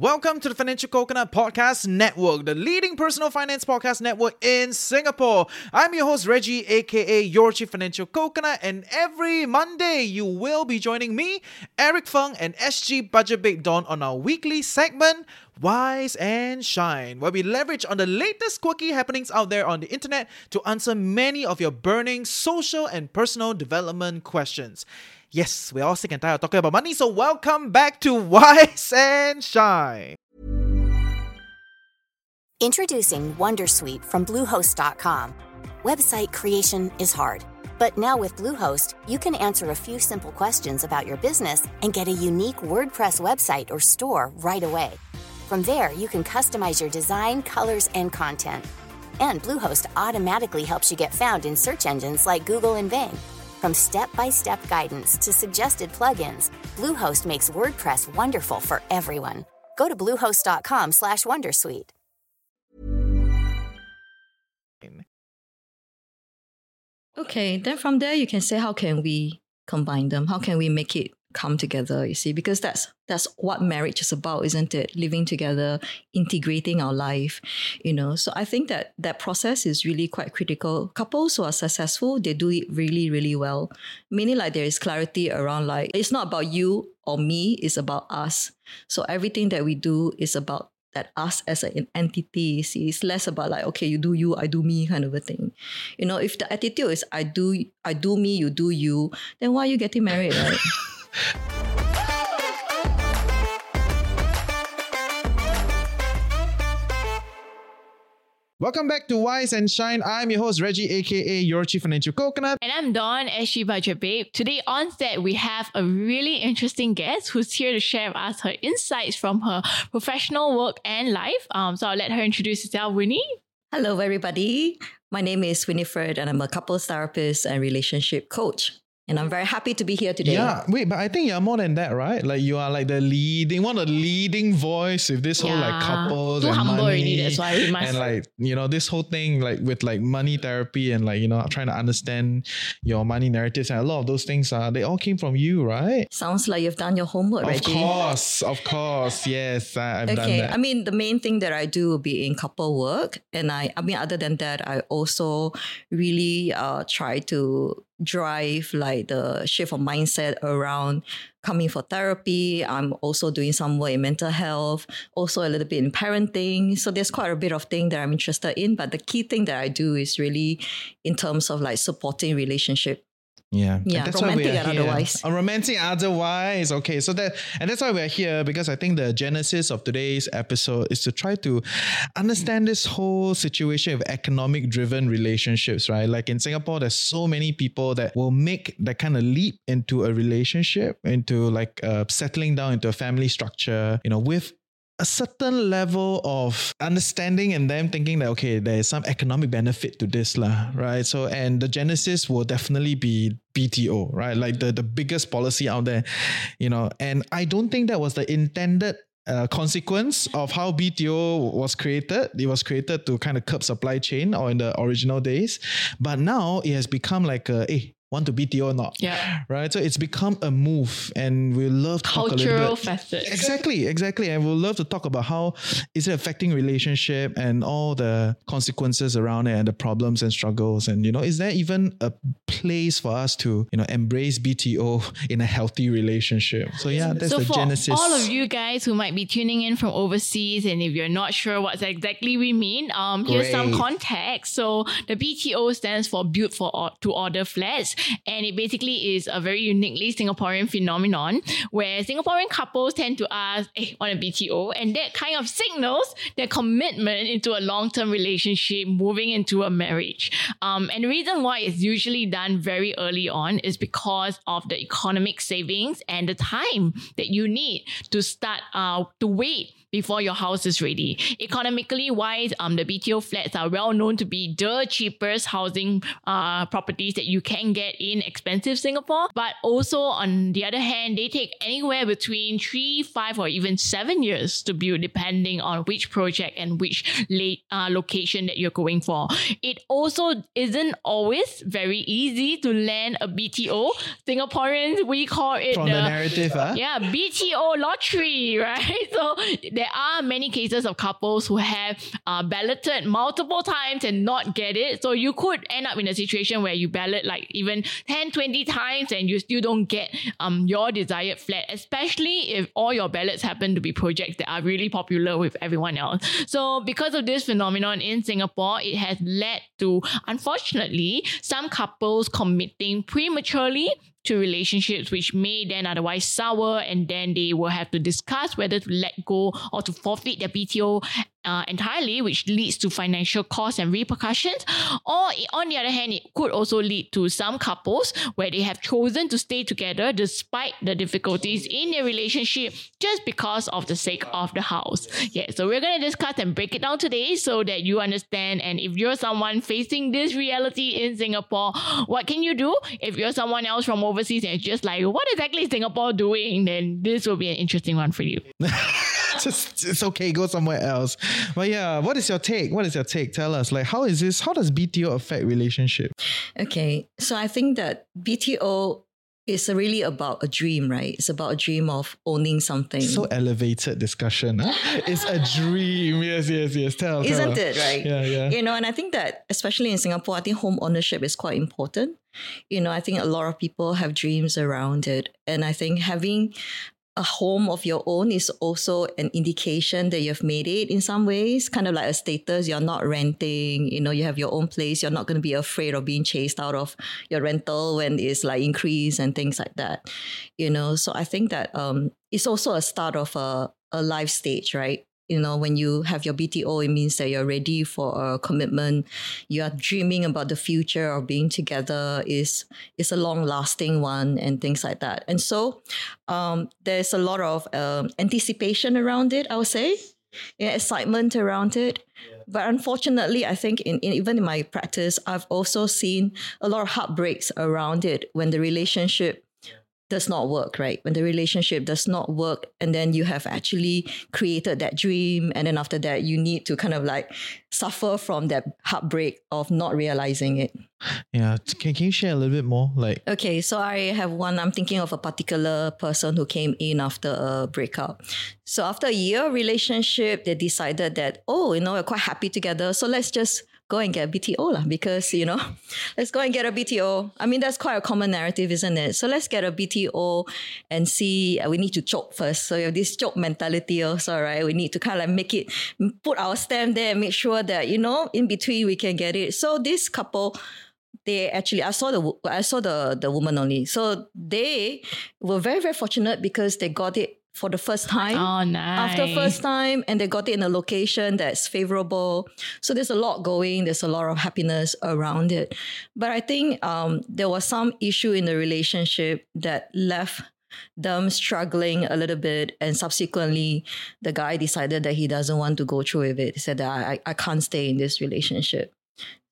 Welcome to the Financial Coconut Podcast Network, the leading personal finance podcast network in Singapore. I'm your host, Reggie, aka Your Chief Financial Coconut, and every Monday you will be joining me, Eric Fung, and SG Budget Babe Dawn on our weekly segment, Wise and Shine, where we leverage on the latest quirky happenings out there on the internet to answer many of your burning social and personal development questions. Yes, we're all sick and tired of talking about money, so welcome back to Wise and Shine. Introducing Wondersuite from Bluehost.com. Website creation is hard, but now with Bluehost, you can answer a few simple questions about your business and get a unique WordPress website or store right away. From there, you can customize your design, colors, and content. And Bluehost automatically helps you get found in search engines like Google and Bing. From step-by-step guidance to suggested plugins, Bluehost makes WordPress wonderful for everyone. Go to bluehost.com/wondersuite. Okay, then from there you can say how can we combine them? How can we make it come together, you see? Because that's that's what marriage is about, isn't it? Living together, integrating our life, you know. So I think that that process is really quite critical. Couples who are successful, they do it really, really well. Meaning like there is clarity around like it's not about you or me, it's about us. So everything that we do is about that us as an entity see it's less about like okay you do you i do me kind of a thing you know if the attitude is i do i do me you do you then why are you getting married right Welcome back to Wise and Shine. I'm your host, Reggie, aka Your Chief Financial Coconut. And I'm Dawn, SG Budget Babe. Today on set, we have a really interesting guest who's here to share with us her insights from her professional work and life. Um, so I'll let her introduce herself, Winnie. hello everybody my name is winifred and i'm a couples therapist and relationship coach and I'm very happy to be here today. Yeah, wait, but I think you're more than that, right? Like you are like the leading, one of the leading voice with this whole like Yeah. couples Too and humble money, already, that's why we must- and like you know this whole thing like with like money therapy and like you know trying to understand your money narratives and a lot of those things are they all came from you, right? Sounds like you've done your homework, right? Of Reggie. course, of course, yes, I, I've done Okay, that. I mean the main thing that I do will be in couple work, and I, I mean other than that, I also really uh try to drive like the shift of mindset around coming for therapy. I'm also doing some work in mental health, also a little bit in parenting. So there's quite a bit of thing that I'm interested in, but the key thing that I do is really in terms of like supporting relationship. Yeah, Yeah, that's why romantic we are and here. otherwise. A romantic otherwise. Okay, so that and that's why we're here because I think the genesis of today's episode is to try to understand this whole situation of economic driven relationships, right? Like in Singapore, there's so many people that will make that kind of leap into a relationship, into like uh, settling down into a family structure, you know, with a certain level of understanding and them thinking that okay there is some economic benefit to this lah, right? So and the genesis will definitely be BTO right? Like the the biggest policy out there you know? And I don't think that was the intended uh, consequence of how BTO was created. It was created to kind of curb supply chain or in the original days, but now it has become like a hey, want to BTO or not? Yeah. Right. So it's become a move, and we love to talk a Cultural bit. facet. Exactly, exactly. And we'll love to talk about how is it affecting relationship and all the consequences around it and the problems and struggles. And you know, is there even a place for us to, you know, embrace BTO in a healthy relationship? So yeah, that's the genesis. so the for genesis. all of you guys who might be tuning in from overseas and if you're not sure what exactly we mean um here's some context so the bto stands for built for or- to order flats and it basically is a very uniquely singaporean phenomenon where singaporean couples tend to ask hey want a bto and that kind of signals their commitment into a long-term relationship moving into a marriage. Um, and the reason why it's usually done very early on is because of the economic savings and the time that you need to start uh, to wait before your house is ready. Economically wise, um, the BTO flats are well known to be the cheapest housing uh, properties that you can get in expensive Singapore. But also, on the other hand, they take anywhere between three, five, or even seven years to build, depending on which project and which late, uh, location that you're going for. It also isn't always very easy to land a BTO. Singaporeans, we call it From the, the narrative, huh? yeah, BTO lottery, right? So there are many cases of couples who have uh, balloted multiple times and not get it. So you could end up in a situation where you ballot like even 10, 20 times and you still don't get um, your desired flat, especially if all your ballots happen to be projects that are really popular with everyone else. So because of this phenomenon in Singapore, it has led to, unfortunately, some couples committing prematurely to relationships which may then otherwise sour and then they will have to discuss whether to let go or to forfeit their BTO uh, entirely, which leads to financial costs and repercussions. Or on the other hand, it could also lead to some couples where they have chosen to stay together despite the difficulties in their relationship just because of the sake of the house. Yeah, so we're going to discuss and break it down today so that you understand. And if you're someone facing this reality in Singapore, what can you do? If you're someone else from overseas and it's just like, what exactly is Singapore doing? Then this will be an interesting one for you. Just, it's okay, go somewhere else. But yeah, what is your take? What is your take? Tell us. Like, how is this? How does BTO affect relationship? Okay, so I think that BTO is really about a dream, right? It's about a dream of owning something. So elevated discussion. Huh? It's a dream. Yes, yes, yes. Tell. Isn't tell. it right? Yeah, yeah. You know, and I think that especially in Singapore, I think home ownership is quite important. You know, I think a lot of people have dreams around it, and I think having a home of your own is also an indication that you've made it in some ways, kind of like a status. You're not renting, you know, you have your own place. You're not going to be afraid of being chased out of your rental when it's like increase and things like that, you know. So I think that um, it's also a start of a, a life stage, right? You know, when you have your BTO, it means that you're ready for a commitment. You are dreaming about the future of being together is is a long lasting one and things like that. And so um, there's a lot of um, anticipation around it. I would say, yeah, excitement around it. But unfortunately, I think in, in even in my practice, I've also seen a lot of heartbreaks around it when the relationship does not work, right? When the relationship does not work, and then you have actually created that dream, and then after that, you need to kind of like suffer from that heartbreak of not realizing it. Yeah. Can, can you share a little bit more? Like, Okay, so I have one. I'm thinking of a particular person who came in after a breakup. So after a year relationship, they decided that oh, you know, we're quite happy together. So let's just go and get a BTO lah, because you know, let's go and get a BTO. I mean, that's quite a common narrative, isn't it? So let's get a BTO and see. uh, We need to chope first. So you have this chope mentality also, right? We need to kind of like make it, put our stamp there, and make sure that you know, in between we can get it. So this couple they actually I saw the I saw the the woman only. So they were very very fortunate because they got it for the first time. Oh, nice. After first time, and they got it in a location that's favorable. So there's a lot going. There's a lot of happiness around it. But I think um, there was some issue in the relationship that left them struggling a little bit, and subsequently, the guy decided that he doesn't want to go through with it. He said that I, I can't stay in this relationship.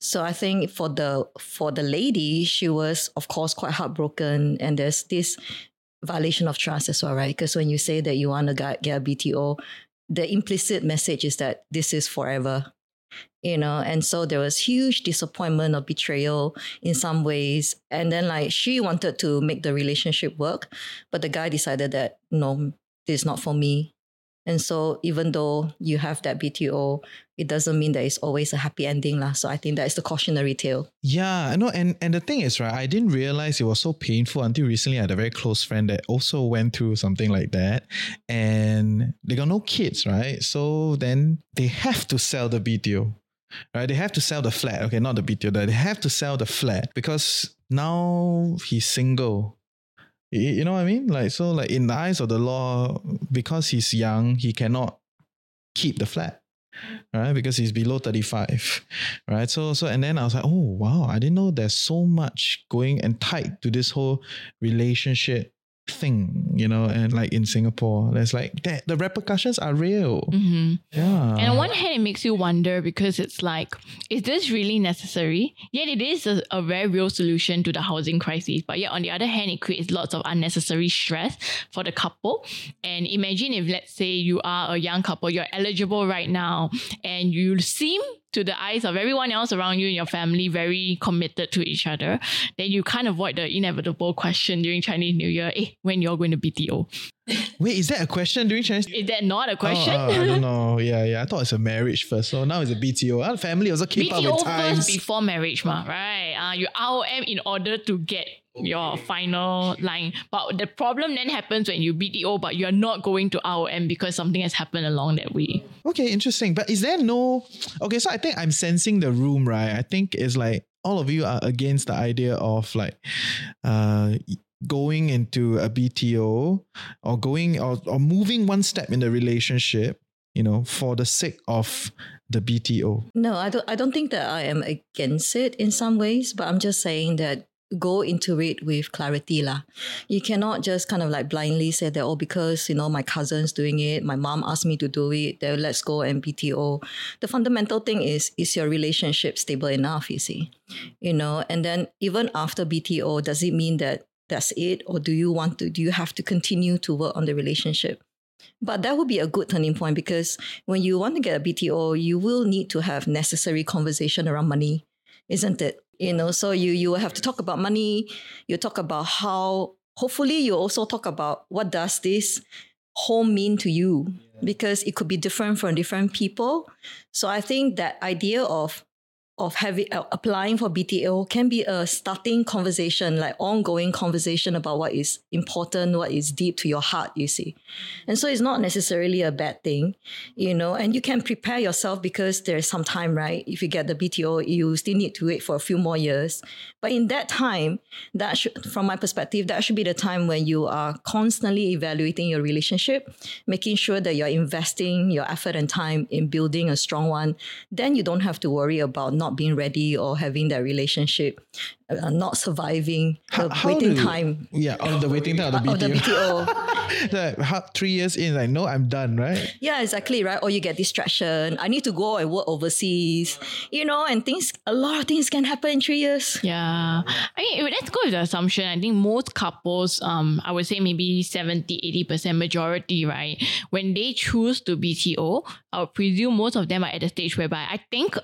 So I think for the for the lady, she was of course quite heartbroken, and there's this violation of trust as well, right? Because when you say that you want to get, get a BTO, the implicit message is that this is forever, you know. And so there was huge disappointment or betrayal in some ways, and then like she wanted to make the relationship work, but the guy decided that no, this is not for me. And so even though you have that BTO, it doesn't mean that it's always a happy ending. lah. So I think that is the cautionary tale. yeah, I know. And, and the thing is, right, I didn't realize it was so painful until recently. I had a very close friend that also went through something like that. And they got no kids, right? So then they have to sell the BTO. Right, they have to sell the flat. Okay, not the BTO. They have to sell the flat because now he's single. You know what I mean? Like so, like in the eyes of the law, because he's young, he cannot keep the flat, right? Because he's below thirty five, right? So so and then I was like, oh wow, I didn't know there's so much going and tied to this whole relationship thing, you know, and like in Singapore, there's like that the repercussions are real. hmm Yeah. And on one hand, it makes you wonder because it's like, is this really necessary? Yet it is a, a very real solution to the housing crisis. But yet on the other hand, it creates lots of unnecessary stress for the couple. And imagine if, let's say, you are a young couple, you're eligible right now, and you seem to the eyes of everyone else around you and your family very committed to each other, then you can't avoid the inevitable question during Chinese New Year, eh, when you're going to BTO. Wait, is that a question during Chinese? Is that not a question? Oh, uh, I don't know. Yeah, yeah. I thought it's a marriage first. So now it's a BTO. Our family also keep up BTO with times. first before marriage, ma, right? Uh, you ROM in order to get your final line. But the problem then happens when you BTO, but you're not going to ROM because something has happened along that way. Okay, interesting. But is there no okay? So I think I'm sensing the room, right? I think it's like all of you are against the idea of like uh going into a BTO or going or, or moving one step in the relationship, you know, for the sake of the BTO. No, I don't I don't think that I am against it in some ways, but I'm just saying that go into it with clarity lah. You cannot just kind of like blindly say that oh because you know my cousin's doing it, my mom asked me to do it, then let's go and BTO. The fundamental thing is is your relationship stable enough, you see. You know, and then even after BTO, does it mean that that's it or do you want to do you have to continue to work on the relationship? But that would be a good turning point because when you want to get a BTO, you will need to have necessary conversation around money, isn't it? You know, so you you have to talk about money. You talk about how. Hopefully, you also talk about what does this home mean to you because it could be different from different people. So I think that idea of of having uh, applying for BTO can be a starting conversation, like ongoing conversation about what is important, what is deep to your heart, you see. And so it's not necessarily a bad thing, you know, and you can prepare yourself because there's some time, right? If you get the BTO, you still need to wait for a few more years. But in that time, that should, from my perspective, that should be the time when you are constantly evaluating your relationship, making sure that you're investing your effort and time in building a strong one. Then you don't have to worry about not being ready or having that relationship, uh, not surviving the How waiting do- time Yeah, on the waiting time of the of the BTO. BTO. like, how, three years in, like, no, I'm done, right? Yeah, exactly, right? Or you get distraction. I need to go and work overseas, you know, and things, a lot of things can happen in three years. Yeah. I mean, let's go with the assumption. I think most couples, um, I would say maybe 70, 80% majority, right? When they choose to BTO, I would presume most of them are at the stage whereby I think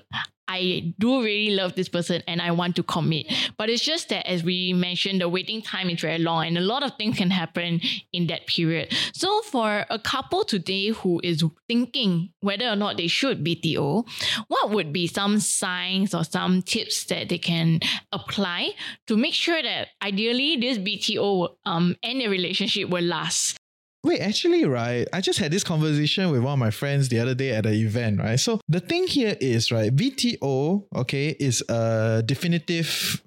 I do really love this person and I want to commit. But it's just that, as we mentioned, the waiting time is very long and a lot of things can happen in that period. So, for a couple today who is thinking whether or not they should BTO, what would be some signs or some tips that they can apply to make sure that ideally this BTO um, and the relationship will last? Wait, actually, right? I just had this conversation with one of my friends the other day at an event, right? So the thing here is, right, BTO, okay, is a definitive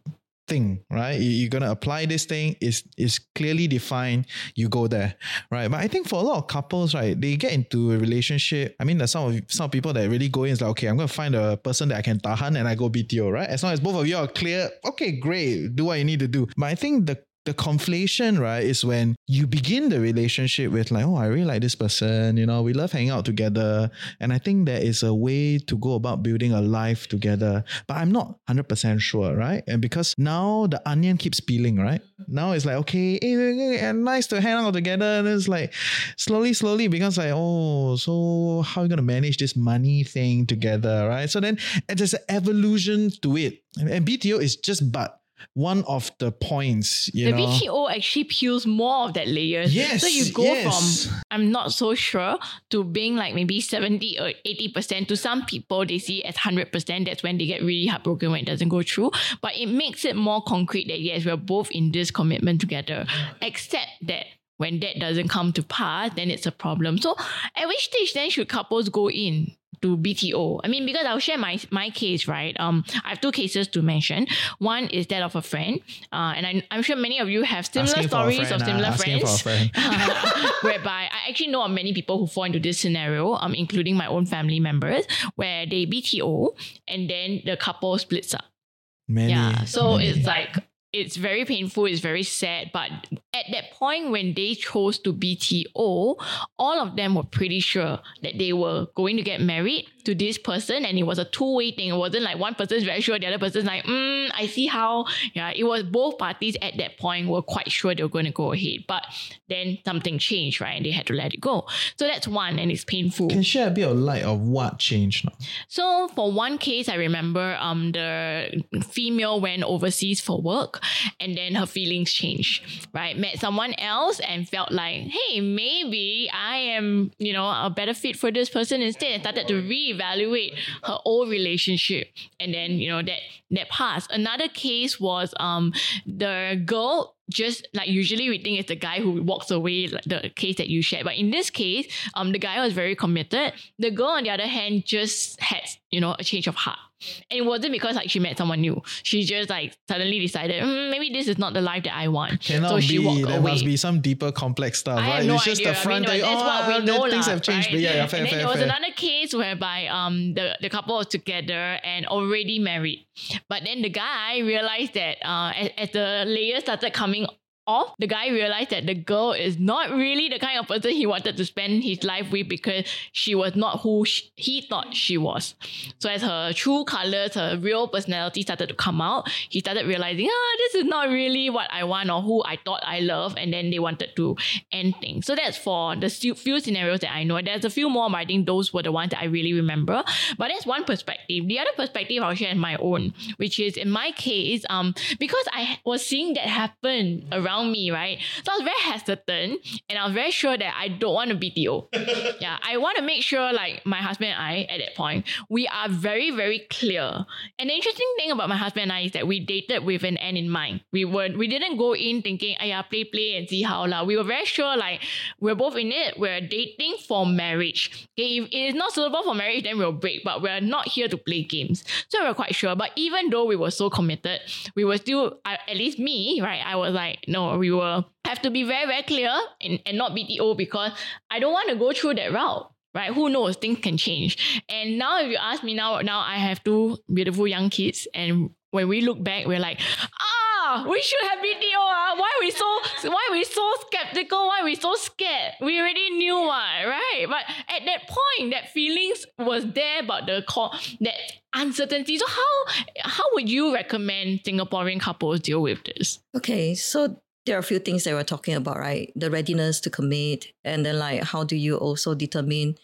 thing, right? You- You're gonna apply this thing, is is clearly defined, you go there, right? But I think for a lot of couples, right, they get into a relationship. I mean, there's some of some people that really go in is like, okay, I'm gonna find a person that I can tahan and I go BTO, right? As long as both of you are clear, okay, great, do what you need to do. But I think the the conflation, right, is when you begin the relationship with like, oh, I really like this person, you know, we love hanging out together. And I think there is a way to go about building a life together. But I'm not 100% sure, right? And because now the onion keeps peeling, right? Now it's like, okay, eh, eh, eh, nice to hang out together. And it's like slowly, slowly becomes like, oh, so how are you going to manage this money thing together, right? So then there's an evolution to it. And BTO is just but one of the points, you the know. BTO actually peels more of that layers. Yes, So you go yes. from I'm not so sure to being like maybe 70 or 80%. To some people, they see it as 100%. That's when they get really heartbroken when it doesn't go through. But it makes it more concrete that yes, we're both in this commitment together. Except that when that doesn't come to pass, then it's a problem. So at which stage then should couples go in? To BTO. I mean, because I'll share my my case, right? Um, I have two cases to mention. One is that of a friend, uh, and I, I'm sure many of you have similar Asking stories friend, of similar a friends, friend. whereby I actually know of many people who fall into this scenario, um, including my own family members, where they BTO and then the couple splits up. Many, Yeah. So many. it's like it's very painful, it's very sad, but at that point when they chose to BTO, all of them were pretty sure that they were going to get married to this person and it was a two-way thing. It wasn't like one person's very sure, the other person's like, mm, I see how. Yeah, it was both parties at that point were quite sure they were going to go ahead. But then something changed, right? And they had to let it go. So that's one and it's painful. Can share a bit of light of what changed now? So for one case, I remember um the female went overseas for work and then her feelings changed, right? Met someone else and felt like, hey, maybe I am, you know, a better fit for this person instead and started to reevaluate her old relationship. And then, you know, that that passed. Another case was um the girl just like usually we think it's the guy who walks away, like the case that you shared. But in this case, um, the guy was very committed. The girl, on the other hand, just had you know a change of heart. And it wasn't because like she met someone new. She just like suddenly decided mm, maybe this is not the life that I want. Cannot so she be. walked There away. must be some deeper complex stuff, I right? no it's just idea. the front I mean, that, that's oh, what we know, things lah, have changed. right? But yeah, yeah, fair, and then fair, there was fair. another case whereby um the, the couple was together and already married, but then the guy realized that uh as, as the layers started coming off, the guy realized that the girl is not really the kind of person he wanted to spend his life with because she was not who sh he thought she was. So as her true colors, her real personality started to come out, he started realizing, ah, this is not really what I want or who I thought I love, and then they wanted to end things. So that's for the few scenarios that I know. There's a few more, but I think those were the ones that I really remember. But that's one perspective. The other perspective I'll share is my own, which is in my case, um, because I was seeing that happen around me, right? So I was very hesitant and I was very sure that I don't want to BTO. yeah, I want to make sure like my husband and I at that point, we are very, very clear. And the interesting thing about my husband and I is that we dated with an end in mind. We were we didn't go in thinking, yeah, play, play and see how lah. We were very sure like we're both in it. We're dating for marriage. Okay, if it is not suitable for marriage, then we'll break. But we're not here to play games. So we're quite sure. But even though we were so committed, we were still, at least me, right? I was like, no, we will have to be very, very clear and, and not BTO because I don't want to go through that route. Right? Who knows? Things can change. And now, if you ask me now, now I have two beautiful young kids, and when we look back, we're like, ah, we should have BTO. Ah. Why are we so why are we so skeptical? Why are we so scared? We already knew what, right? But at that point, that feelings was there about the call that uncertainty. So how how would you recommend Singaporean couples deal with this? Okay, so there are a few things that we're talking about, right? The readiness to commit, and then like how do you also determine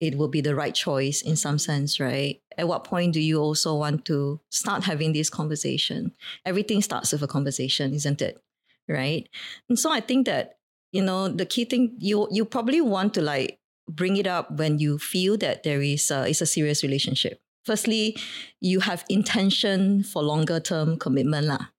it will be the right choice in some sense, right? At what point do you also want to start having this conversation? Everything starts with a conversation, isn't it? Right? And so I think that, you know, the key thing you you probably want to like bring it up when you feel that there is a, it's a serious relationship. Firstly, you have intention for longer term commitment lah.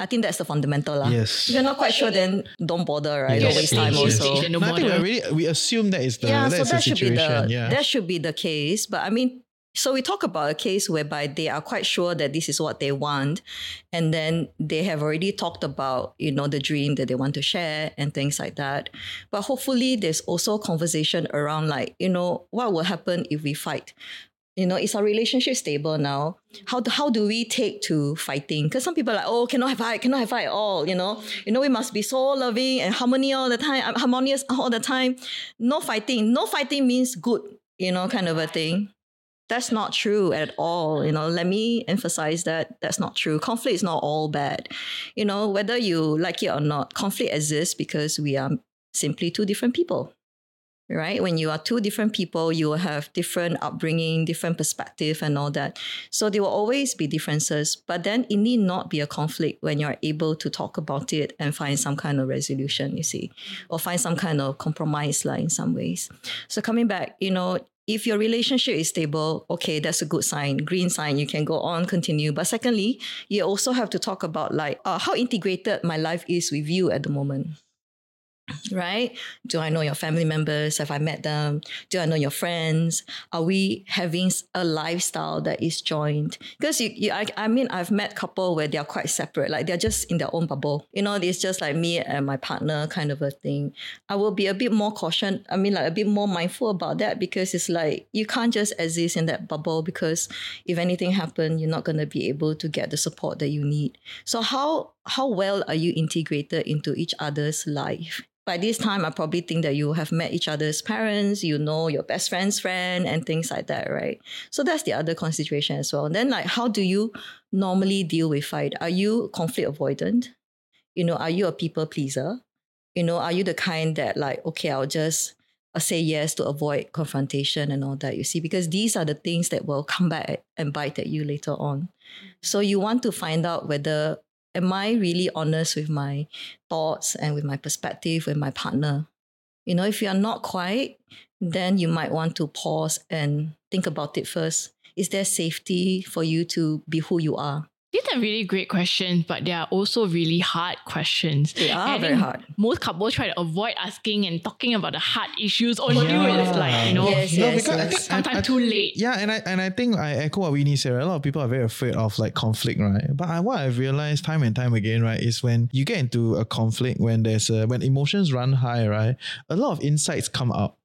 I think that's the fundamental lah. Yes. If you're not quite sure, then don't bother, right? Yes, Don't waste time yes. also. Station, no No, I think we bother. already we assume that is the yeah, so that's that the should be the yeah. that should be the case. But I mean, so we talk about a case whereby they are quite sure that this is what they want, and then they have already talked about you know the dream that they want to share and things like that. But hopefully, there's also conversation around like you know what will happen if we fight. You know, is our relationship stable now? How do, how do we take to fighting? Because some people are like, oh, cannot have fight, cannot have fight at all. You know, you know, we must be so loving and harmony all the time, uh, harmonious all the time. No fighting. No fighting means good. You know, kind of a thing. That's not true at all. You know, let me emphasize that that's not true. Conflict is not all bad. You know, whether you like it or not, conflict exists because we are simply two different people right? When you are two different people, you will have different upbringing, different perspective, and all that. So there will always be differences, but then it need not be a conflict when you're able to talk about it and find some kind of resolution, you see, or find some kind of compromise like, in some ways. So coming back, you know, if your relationship is stable, okay, that's a good sign, green sign. You can go on, continue. But secondly, you also have to talk about like uh, how integrated my life is with you at the moment right? Do I know your family members? Have I met them? Do I know your friends? Are we having a lifestyle that is joined? Because you, you I, I mean, I've met couple where they're quite separate, like they're just in their own bubble. You know, it's just like me and my partner kind of a thing. I will be a bit more caution. I mean, like a bit more mindful about that because it's like you can't just exist in that bubble because if anything happens, you're not going to be able to get the support that you need. So how how well are you integrated into each other's life? By this time, I probably think that you have met each other's parents, you know your best friend's friend, and things like that, right? So that's the other consideration as well. And then, like, how do you normally deal with fight? Are you conflict avoidant? You know, are you a people pleaser? You know, are you the kind that, like, okay, I'll just say yes to avoid confrontation and all that, you see, because these are the things that will come back and bite at you later on. So you want to find out whether am I really honest with my thoughts and with my perspective with my partner? You know, if you are not quite, then you might want to pause and think about it first. Is there safety for you to be who you are? These are really great questions, but they are also really hard questions. They are very hard. Most couples try to avoid asking and talking about the hard issues only yeah. when it's like, you know, yes, no, yes, because yes. sometimes I, too late. Yeah, and I and I think I echo what Winnie said. Right? A lot of people are very afraid of like conflict, right? But I, what I've realized time and time again, right, is when you get into a conflict, when there's a when emotions run high, right, a lot of insights come out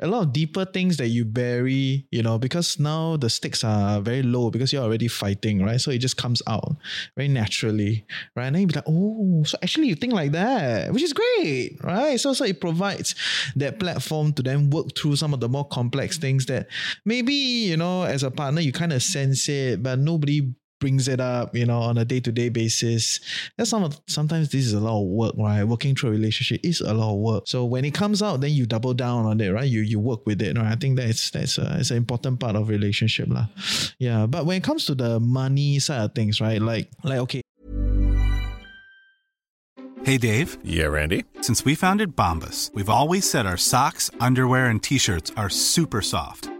a lot of deeper things that you bury, you know, because now the stakes are very low because you're already fighting, right? So it just comes out very naturally, right? And then you be like, oh, so actually you think like that, which is great, right? So so it provides that platform to then work through some of the more complex things that maybe, you know, as a partner, you kind of sense it, but nobody brings it up, you know, on a day to day basis. And some of, sometimes this is a lot of work, right? Working through a relationship is a lot of work. So when it comes out, then you double down on it, right? You you work with it, right? I think that's that's a, it's an important part of relationship, lah. Yeah, but when it comes to the money side of things, right? Like like okay. Hey Dave. Yeah, Randy. Since we founded Bombas, we've always said our socks, underwear, and t-shirts are super soft.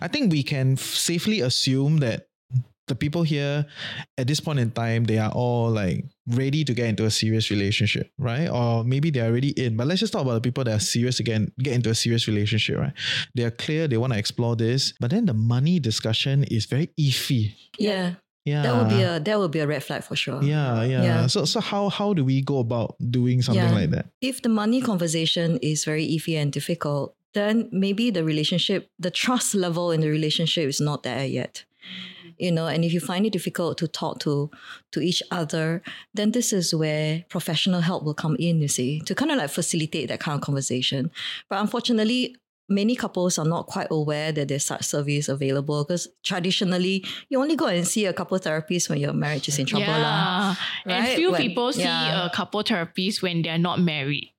I think we can safely assume that the people here at this point in time they are all like ready to get into a serious relationship right? Or maybe they are already in but let's just talk about the people that are serious again get into a serious relationship right? They are clear they want to explore this but then the money discussion is very iffy. Yeah. Yeah. That would be a that would be a red flag for sure. Yeah yeah, yeah. so so how how do we go about doing something yeah. like that? If the money conversation is very iffy and difficult then maybe the relationship, the trust level in the relationship is not there yet. Mm-hmm. You know, and if you find it difficult to talk to to each other, then this is where professional help will come in, you see, to kind of like facilitate that kind of conversation. But unfortunately, many couples are not quite aware that there's such service available because traditionally you only go and see a couple therapists when your marriage is in trouble. Yeah. Lah, right? And few when, people see a couple therapists when they're not married.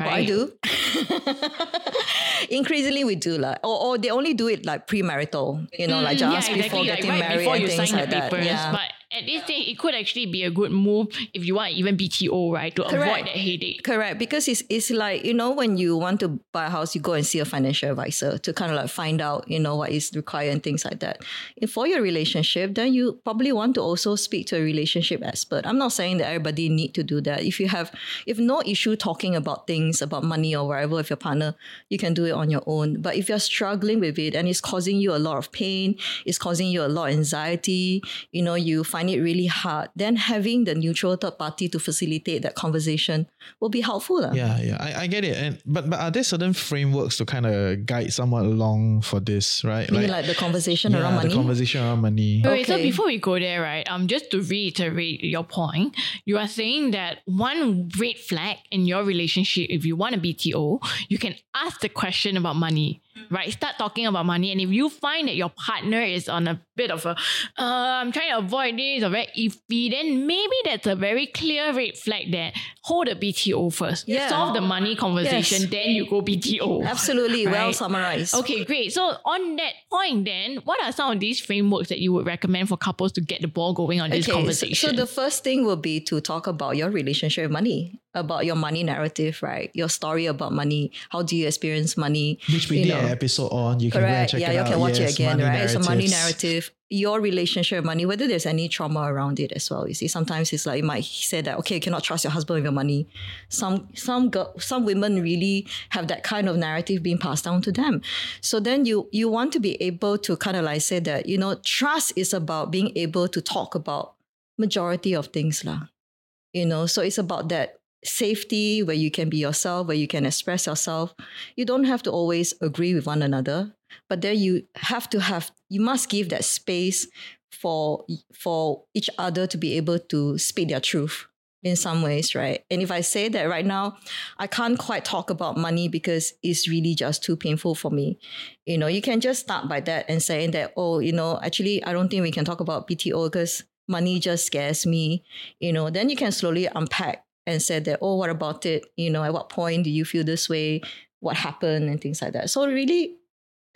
Right? I do. Increasingly, we do like, or, or they only do it like premarital, you know, mm, like just yeah, before exactly. getting like, right married before and things like that. papers. Yeah. But at this stage, it could actually be a good move if you want even BTO, right, to Correct. avoid that headache. Correct, because it's it's like you know when you want to buy a house, you go and see a financial advisor to kind of like find out you know what is required and things like that. If for your relationship, then you probably want to also speak to a relationship expert. I'm not saying that everybody need to do that. If you have if no issue talking about things about money or whatever with your partner, you can do it on your own. But if you're struggling with it and it's causing you a lot of pain, it's causing you a lot of anxiety, you know, you find find it really hard, then having the neutral third party to facilitate that conversation will be helpful. lah. Yeah, yeah, I, I get it. And but but are there certain frameworks to kind of guide someone along for this, right? You mean like the conversation yeah, around money? the conversation around money. Wait, so before we go there, right? Um, just to reiterate your point, you are saying that one red flag in your relationship, if you want a BTO, you can ask the question about money, right? Start talking about money, and if you find that your partner is on a bit of a, uh, I'm trying to avoid this or very iffy, then maybe that's a very clear red flag that hold the BTO first, Yeah. solve the money conversation, Yes. then you go BTO. Absolutely, well summarized. Okay, great. So on that point, then, what are some of these frameworks that you would recommend for couples to get the ball going on this Okay, so- conversation? So, the first thing will be to talk about your relationship with money, about your money narrative, right? Your story about money. How do you experience money? Which we you did know. an episode on. You can go and Correct. check Yeah, you out. can watch Yes, it again, right? It's a money narrative. Your relationship with money, whether there's any trauma around it as well. You see, sometimes it's like you might say that okay, you cannot trust your husband with your money. Some some girl, some women really have that kind of narrative being passed down to them. So then you you want to be able to kind of like say that you know trust is about being able to talk about majority of things lah. You know, so it's about that safety where you can be yourself, where you can express yourself. You don't have to always agree with one another, but there you have to have you must give that space for for each other to be able to speak their truth in some ways, right? And if I say that right now, I can't quite talk about money because it's really just too painful for me. You know, you can just start by that and saying that, oh, you know, actually, I don't think we can talk about BTO because money just scares me. You know, then you can slowly unpack and said that, oh, what about it? You know, at what point do you feel this way? What happened and things like that. So really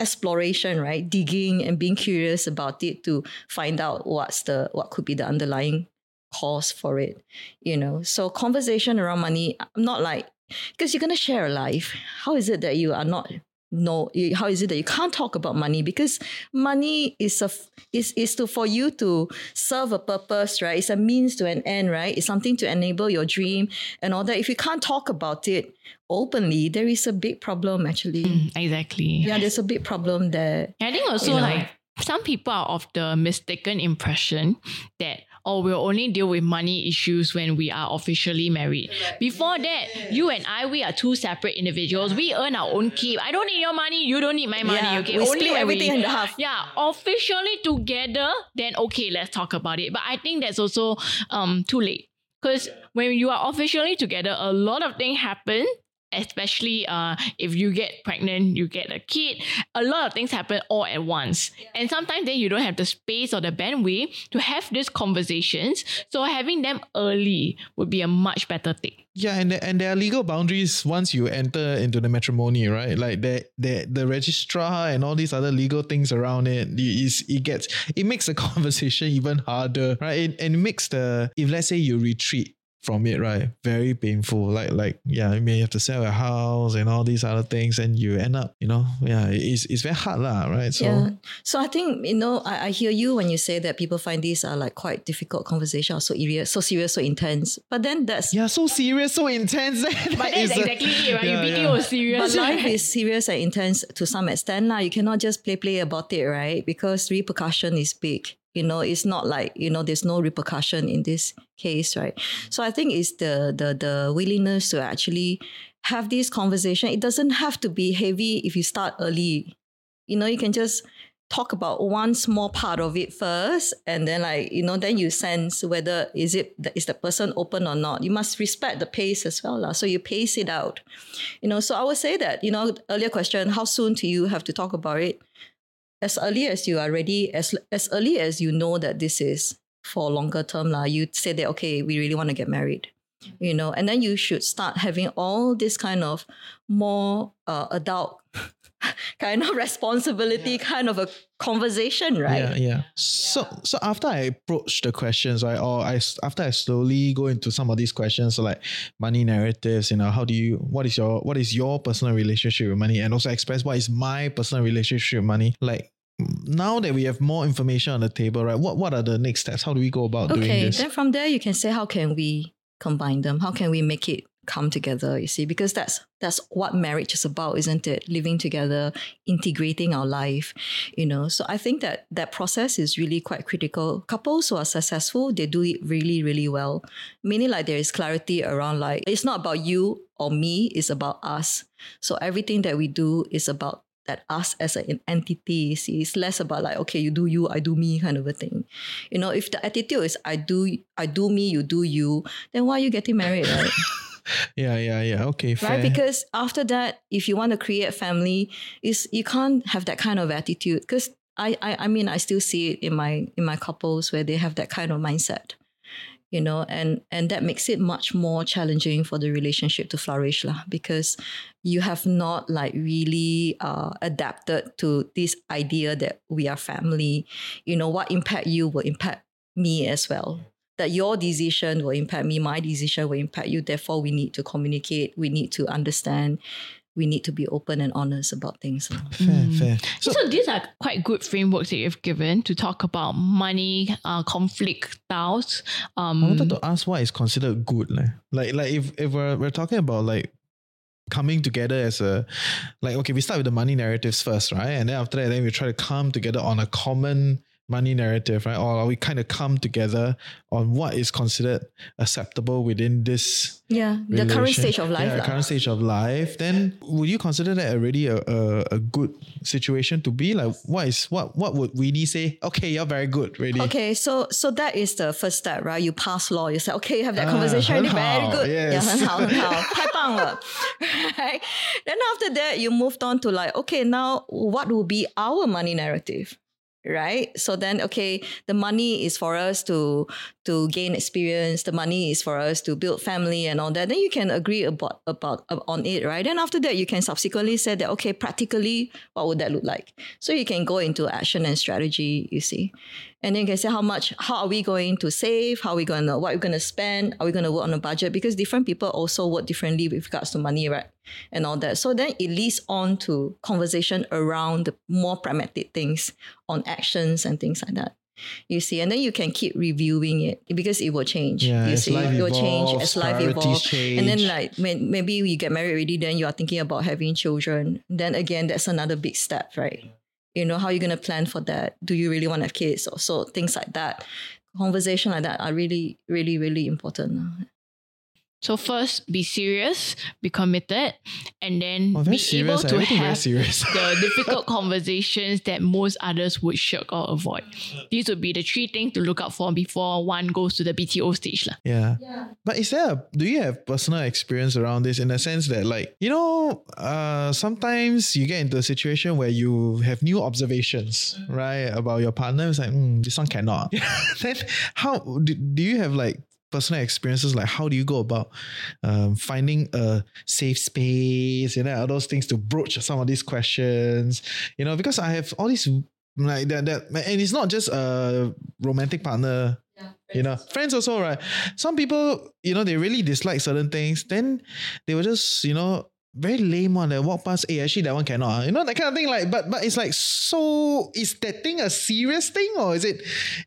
exploration, right? Digging and being curious about it to find out what's the what could be the underlying cause for it. You know, so conversation around money. I'm not like because you're gonna share a life. How is it that you are not? No, how is it that you can't talk about money? Because money is a is is to for you to serve a purpose, right? It's a means to an end, right? It's something to enable your dream and all that. If you can't talk about it openly, there is a big problem actually. Mm, exactly. Yeah, there's a big problem there. I think also You know. like some people are of the mistaken impression that oh we'll only deal with money issues when we are officially married. Before that, you and I we are two separate individuals. We earn our own keep. I don't need your money. You don't need my money. Yeah, okay, we split when everything in half. Yeah, officially together. Then okay, let's talk about it. But I think that's also um too late because when you are officially together, a lot of things happen. Especially uh, if you get pregnant, you get a kid, a lot of things happen all at once. And sometimes then you don't have the space or the bandwidth to have these conversations. So having them early would be a much better thing. Yeah, and there, and there are legal boundaries once you enter into the matrimony, right? Like the the the registrar and all these other legal things around it. It, is, it gets it makes the conversation even harder, right? It, and it makes the if let's say you retreat from it, right? Very painful. Like like yeah, you may have to sell a house and all these other things, and you end up, you know, yeah, it's it's very hard, lah, right? So yeah. So I think, you know, I, I hear you when you say that people find these are like quite difficult conversations, so serious, so serious, so intense. But then that's yeah, so serious, so intense. But that's exactly it, right? Yeah, you BTO yeah. is serious. But life is serious and intense to some extent. Lah. You cannot just play play about it, right? Because repercussion is big. You know, it's not like, you know, there's no repercussion in this case, right? So I think it's the the the willingness to actually have this conversation. It doesn't have to be heavy if you start early. You know, you can just talk about one small part of it first and then like you know then you sense whether is it is the person open or not you must respect the pace as well so you pace it out you know so i would say that you know earlier question how soon do you have to talk about it as early as you are ready as as early as you know that this is for longer term lah you say that okay we really want to get married you know and then you should start having all this kind of more uh, adult kind of responsibility kind of a conversation right Yeah, yeah. So, so after I approach the questions, right, or i after I slowly go into some of these questions, so like money narratives, you know, how do you, what is your, what is your personal relationship with money, and also express what is my personal relationship with money. Like now that we have more information on the table, right, what what are the next steps? How do we go about doing this? okay then from there you can say how can we combine them how can we make it come together you see because that's that's what marriage is about isn't it? Living together integrating our life you know? So i think that that process is really quite critical. Couples who are successful they do it really really well. Meaning like there is clarity around like it's not about you or me it's about us. So everything that we do is about that us as an entity see. It's less about like okay you do you i do me kind of a thing. You know if the attitude is i do i do me you do you then why are you getting married right Yeah, yeah, yeah. Okay, fair. right because after that if you want to create family is you can't have that kind of attitude because I, I i mean i still see it in my in my couples where they have that kind of mindset you know and and that makes it much more challenging for the relationship to flourish lah, because you have not like really uh, adapted to this idea that we are family you know what impact you will impact me as well that your decision will impact me, my decision will impact you. Therefore, we need to communicate, we need to understand, we need to be open and honest about things. fair, fair. So, so, these are quite good frameworks that you've given to talk about money, uh, conflict styles. Um, I wanted to ask what is considered good. Like, like, like if, if we're, we're talking about like coming together as a like okay we start with the money narratives first right and then after that then we try to come together on a common money narrative right or we kind of come together on what is considered acceptable within this Yeah, the current relation- stage of life. yeah, lah. current stage of life then would you consider that already a, a, a good situation to be like what is what what would Winnie say okay you're very good really Okay, so so that is the first step, right? You pass law, you say, okay, you have that Ah, conversation, already, 很 very 好 good. Yeah, yes. 很好,很好,太棒了. right? Then after that, you moved on to like, okay, now what will be our money narrative? Right. So then, okay, the money is for us to to gain experience. The money is for us to build family and all that. Then you can agree about about uh, on it, right? Then after that, you can subsequently say that okay, practically, what would that look like? So you can go into action and strategy. You see, and then you can say how much, how are we going to save? How are we going to, what are we going to spend? Are we going to work on a budget? Because different people also work differently with regards to money, right? And all that. So then it leads on to conversation around the more pragmatic things on actions and things like that. You see, and then you can keep reviewing it because it will change. Yeah, you see, it will change as life evolves. And then like when, maybe you get married already, then you are thinking about having children. Then again, that's another big step, right? You know, how you're you going to plan for that? Do you really want to have kids? Or so things like that. Conversation like that are really, really, really important. So first, be serious, be committed, and then Oh, be serious, able eh? to have serious. the difficult conversations that most others would shirk or avoid. These would be the three things to look out for before one goes to the BTO stage. lah. Yeah. But is there a, do you have personal experience around this in the sense that like, you know, uh sometimes you get into a situation where you have new observations, right, about your partner. It's like, mm, this one cannot. then how do, do you have like personal experiences like how do you go about um, finding a safe space you know all those things to broach some of these questions? You know because i have all these like that that and it's not just a romantic partner you know friends also right? Some people you know they really dislike certain things then they will just you know very lame one they walk past hey actually that one cannot ah." you know that kind of thing like but but it's like so is that thing a serious thing or is it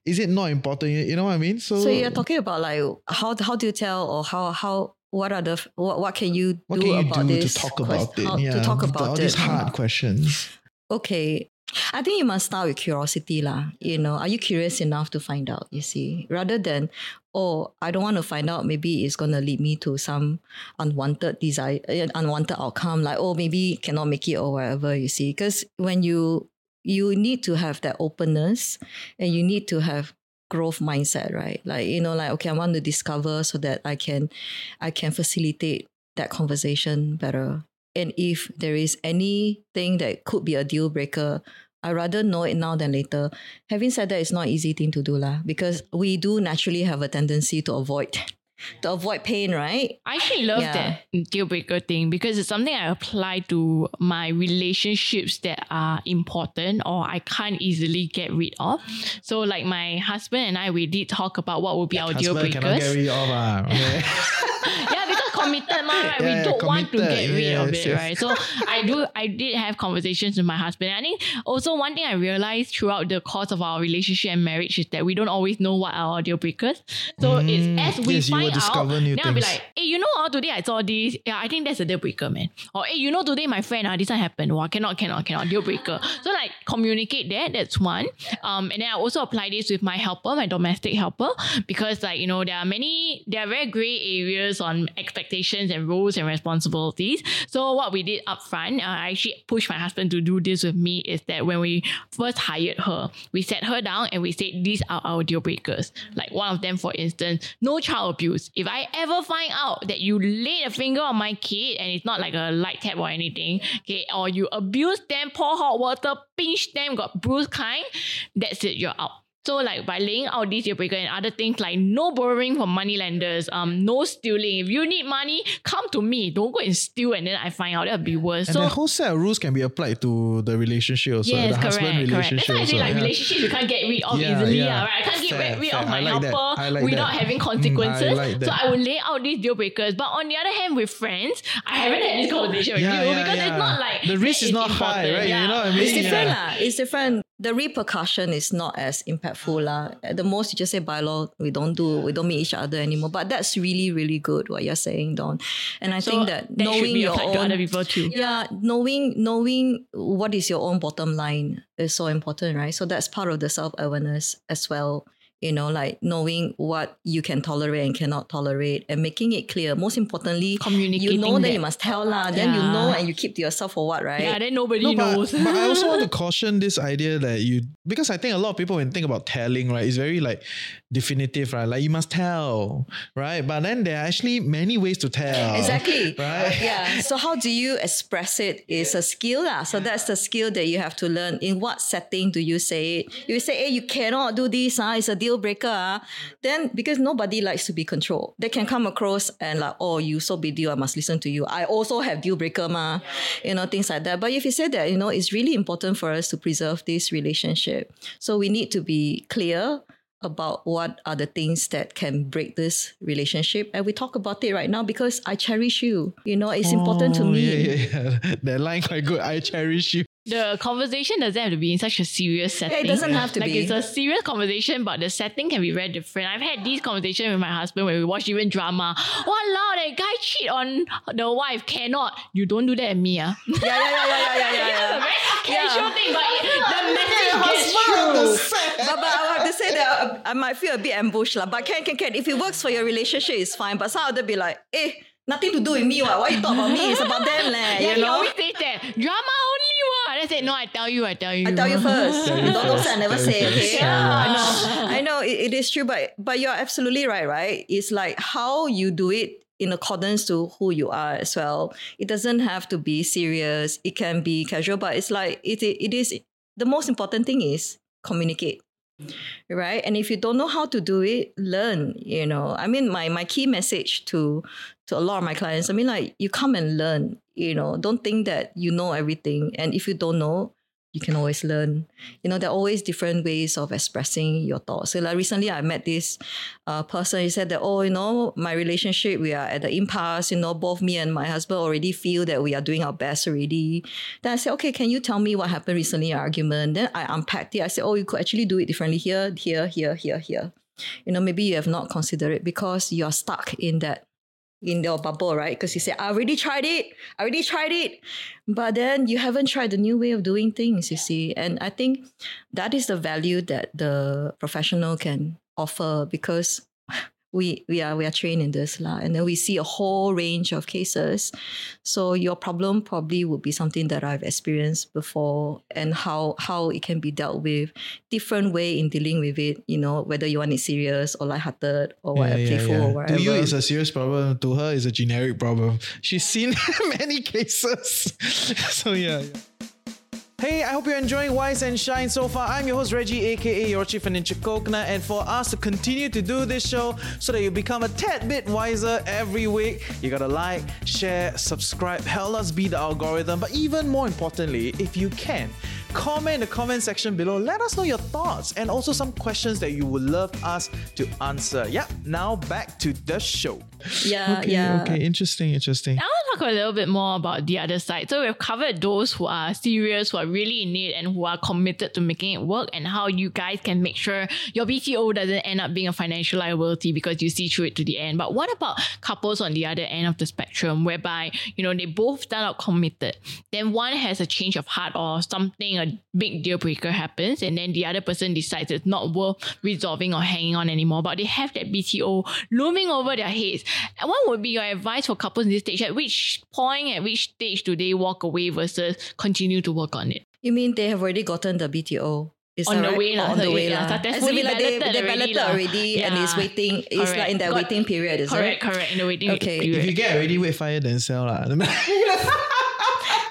is it not important you, you know what i mean so So you're talking about like how how do you tell or how how what are the what, what can you what do can you about do this to talk quest- about it how- yeah to talk about all it these hard questions Okay. I think you must start with curiosity lah. You know, are you curious enough to find out? You see, rather than oh, I don't want to find out. Maybe it's gonna lead me to some unwanted desire, uh, unwanted outcome. Like oh, maybe cannot make it or whatever. You see, because when you you need to have that openness and you need to have growth mindset, right? Like you know, like okay, I want to discover so that I can I can facilitate that conversation better. And if there is anything that could be a deal breaker, I rather know it now than later. Having said that, it's not an easy thing to do lah, because we do naturally have a tendency to avoid to avoid pain, right? I actually love Yeah. that deal breaker thing because it's something I apply to my relationships that are important or I can't easily get rid of. So, like my husband and I, we did talk about what would be our deal husband breakers. cannot get rid of ah. okay. yeah, because committed, ma, right? Yeah, we don't want to get rid of it, yes. right? So I do, I did have conversations with my husband. I think also one thing I realized throughout the course of our relationship and marriage is that we don't always know what are our deal breakers. So Mm, it's as we yes, find out, discover new then I'll be like, hey, you know, oh, today I saw this. Yeah, I think that's a deal breaker, man. Or hey, you know, today my friend, ah, this one happened. Wow, cannot, cannot, cannot, deal breaker. So like communicate that. That's one. Um, and then I also apply this with my helper, my domestic helper, because like you know, there are many, there are very gray areas on expectations and roles and responsibilities. So what we did upfront, uh, I actually pushed my husband to do this with me. Is that when we first hired her, we sat her down and we said these are our deal breakers. Like one of them, for instance, no child abuse. If I ever find out that you laid a finger on my kid and it's not like a light tap or anything, okay, or you abuse them, pour hot water, pinch them, got bruise kind, that's it, you're out. So like by laying out these deal breaker and other things like no borrowing from money lenders, um, no stealing. If you need money, come to me. Don't go and steal and then I find out that'd be worse. And so the whole set of rules can be applied to the relationship also, Yes, the correct, husband correct. relationship That's why I say like yeah. relationships you can't get rid of Yeah, easily, yeah. ah, right? I can't get Fair, rid fair. of my I like helper like without that. having Mm, I consequences. like so. I will lay out these deal breakers. But on the other hand, with friends, I haven't had this conversation with Yeah, you yeah, because yeah. it's not like The risk is not high, important. right? You know what I mean? It's different, Yeah. lah. It's different. The repercussion is not as impactful, lah. At the most, you just say by law, we don't do, we don't meet each other anymore. But that's really, really good what you're saying, Don. And I So think that, that knowing your own, other people too. yeah, knowing knowing what is your own bottom line is so important, right? So that's part of the self awareness as well. You know, like knowing what you can tolerate and cannot tolerate, and making it clear. Most importantly, communicating. you know that, that. you must tell lah. Then you know, and you keep to yourself for what, right? Yeah, then nobody No, but, knows. but I also want to caution this idea that you because I think a lot of people when think about telling, right, it's very like definitive, right? Like you must tell, right? But then there are actually many ways to tell. Exactly. Right? Yeah. So how do you express it? it is a skill. lah. So that's the skill that you have to learn. In what setting do you say it? You say, hey, you cannot do this, huh? it's a deal breaker. Huh? Then because nobody likes to be controlled. They can come across and like, oh, you so big deal, I must listen to you. I also have deal breaker, ma. You know, things like that. But if you say that, you know, it's really important for us to preserve this relationship. So we need to be clear about what are the things that can break this relationship. And we talk about it right now because I cherish you. You know, it's important to Oh, me. Yeah, yeah, yeah. That line quite good. I cherish you. The conversation doesn't have to be in such a serious setting. It doesn't have to like be. it's a serious conversation, but the setting can be very different. I've had these conversations with my husband when we watch even drama. Wow, that guy cheat on the wife. Cannot. You don't do that at me, ah. Yeah, yeah, yeah, yeah, yeah, yeah, It's a very casual Yeah. thing, but it, the message gets through. but, but I have to say that uh, I, I might feel a bit ambushed. lah. But can, can, can. If it works for your relationship, it's fine. But some other be like, eh, nothing to do with me. What? Why you talk about me? It's about them, leh, Yeah, you he know? always says that. Drama only one. I said, no, I tell you, I tell you. I tell you first. Don't, don't say I never say. Okay, Yeah. I know. I know it, it is true, but but you're absolutely right. Right? It's like how you do it in accordance to who you are as well. It doesn't have to be serious. It can be casual, but it's like it it, it is. The most important thing is communicate right? And if you don't know how to do it learn you know. I mean my my key message to to a lot of my clients i mean like you come and learn you know. Don't think that you know everything. And if you don't know you can always learn. You know there are always different ways of expressing your thoughts. So like recently i met this uh, person. He said that oh you know my relationship we are at the impasse. You know both me and my husband already feel that we are doing our best already. Then i said okay can you tell me what happened recently in argument? Then i unpacked it. I said oh you could actually do it differently. Here here here here here. You know maybe you have not considered it because you're stuck in that in your bubble, right? Because you say, I already tried it, I already tried it. But then you haven't tried the new way of doing things, you see. And I think that is the value that the professional can offer because we we are we are trained in this lah. And then we see a whole range of cases. So your problem probably would be something that I've experienced before and how how it can be dealt with. Different way in dealing with it, you know, whether you want it serious or lighthearted or whatever, playful or whatever. To you, it's a serious problem. To her, it's a generic problem. She's seen many cases. so yeah. Hey, I hope you're enjoying Wise and Shine so far. I'm your host Reggie, aka your chief financial and for us to continue to do this show so that you become a tad bit wiser every week, you gotta like, share, subscribe, help us beat the algorithm. But even more importantly, if you can, comment in the comment section below. Let us know your thoughts and also some questions that you would love us to answer. Yeah, now back to the show. Yeah, Okay, yeah. okay, interesting, interesting. I want to talk a little bit more about the other side. So we've covered those who are serious, who are really in it, and who are committed to making it work, and how you guys can make sure your BTO doesn't end up being a financial liability because you see through it to the end. But what about couples on the other end of the spectrum, whereby you know they both start out committed, then one has a change of heart or something, a big deal breaker happens, and then the other person decides it's not worth resolving or hanging on anymore, but they have that BTO looming over their heads. And what would be your advice for couples in this stage? At which point, at which stage do they walk away versus continue to work on it? You mean they have already gotten the BTO? Is On that the right? way lah, on the way yeah, lah. As in successfully like they, balloted they already balloted lah. already and it's waiting. It's Correct. like in that Got- waiting period, is correct, it? correct. In the waiting Okay. period. If you get already wait fire then sell lah.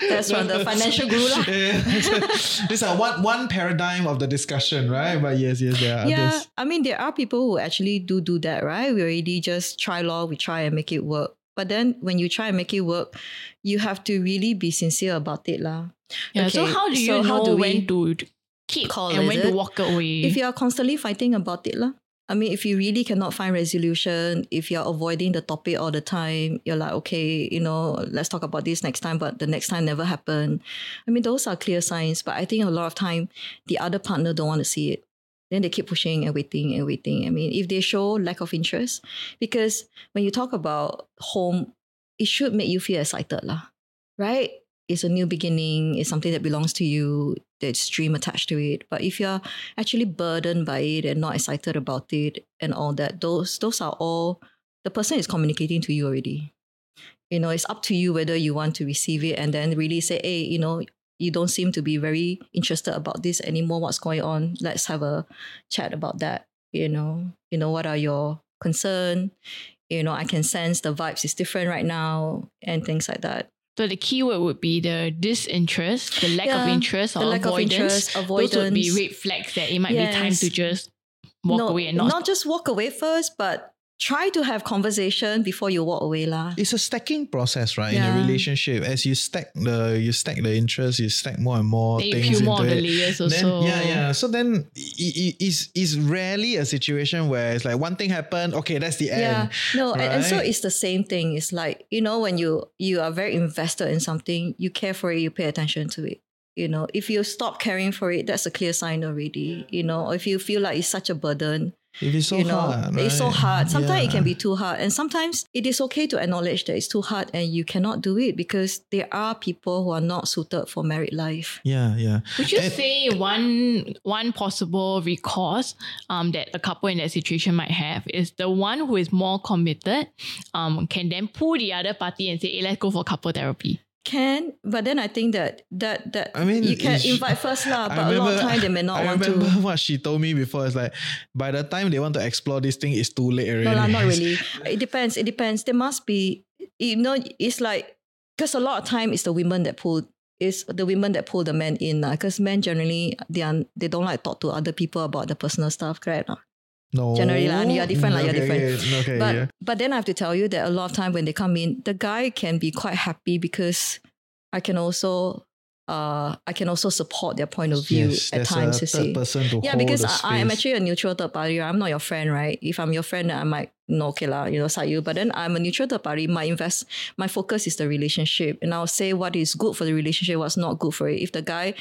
That's from the financial guru lah. This is one one paradigm of the discussion, right? But yes, yes, there are Yeah, others. I mean there are people who actually do do that, right? We already just try law, we try and make it work. But then when you try and make it work, you have to really be sincere about it, lah. Yeah, so Okay, how do you so know how do when to keep call, and is when to walk away? If you are constantly fighting about it, lah. I mean, if you really cannot find resolution, if you're avoiding the topic all the time, you're like, okay, you know, let's talk about this next time, but the next time never happened. I mean, those are clear signs, but I think a lot of time the other partner don't want to see it. Then they keep pushing and waiting and waiting. I mean, if they show lack of interest, because when you talk about home, it should make you feel excited, lah, right? It's a new beginning. It's something that belongs to you. There's dream attached to it. But if you're actually burdened by it and not excited about it and all that, those those are all the person is communicating to you already. You know, it's up to you whether you want to receive it and then really say, hey, you know, you don't seem to be very interested about this anymore. What's going on? Let's have a chat about that. You know, you know, what are your concern? You know, I can sense the vibes is different right now and things like that. So the key word would be the disinterest, the lack of interest or the lack of avoidance. interest, Those would be avoidance. red flags that it might be time to just walk no, away and not, just walk away first, but try to have conversation before you walk away, lah. It's a stacking process, right? In a relationship, as you stack the you stack the interest, you stack more and more Then you things peel more into of the it. layers Then, also. yeah, yeah. So then it, it, it's, it's rarely a situation where it's like one thing happened, okay, that's the Yeah, end. no, and, and so it's the same thing. It's like you know when you you are very invested in something, you care for it, you pay attention to it. You know, if you stop caring for it, that's a clear sign already. You know, if you feel like it's such a burden, If it's so you know, hard, it's so hard. Sometimes it can be too hard, and sometimes it is okay to acknowledge that it's too hard and you cannot do it because there are people who are not suited for married life. Yeah, yeah. Would you And- say one one possible recourse um, that a couple in that situation might have is the one who is more committed um, can then pull the other party and say, hey, let's go for couple therapy. Can, but then I think that that that I mean, you can invite first lah, I but a lot of time they may not I want remember to. what she told me before. It's like by the time they want to explore this thing, it's too late already. No, not really. It depends. It depends. There must be, you know, it's like because a lot of time it's the women that pull. It's the women that pull the men in because men generally they are they don't like talk to other people about the personal stuff, correct? or not? No, generally lah, you're different lah, you're different. Okay, okay, but yeah. but then I have to tell you that a lot of time when they come in, the guy can be quite happy because I can also uh I can also support their point of view Yes, at times. a You third see, yeah, because I, I am actually a neutral third party. I'm not your friend, right? If I'm your friend, I might no okay lah, you know, side you. But then I'm a neutral third party. My invest, my focus is the relationship, and I'll say what is good for the relationship, what's not good for it. If the guy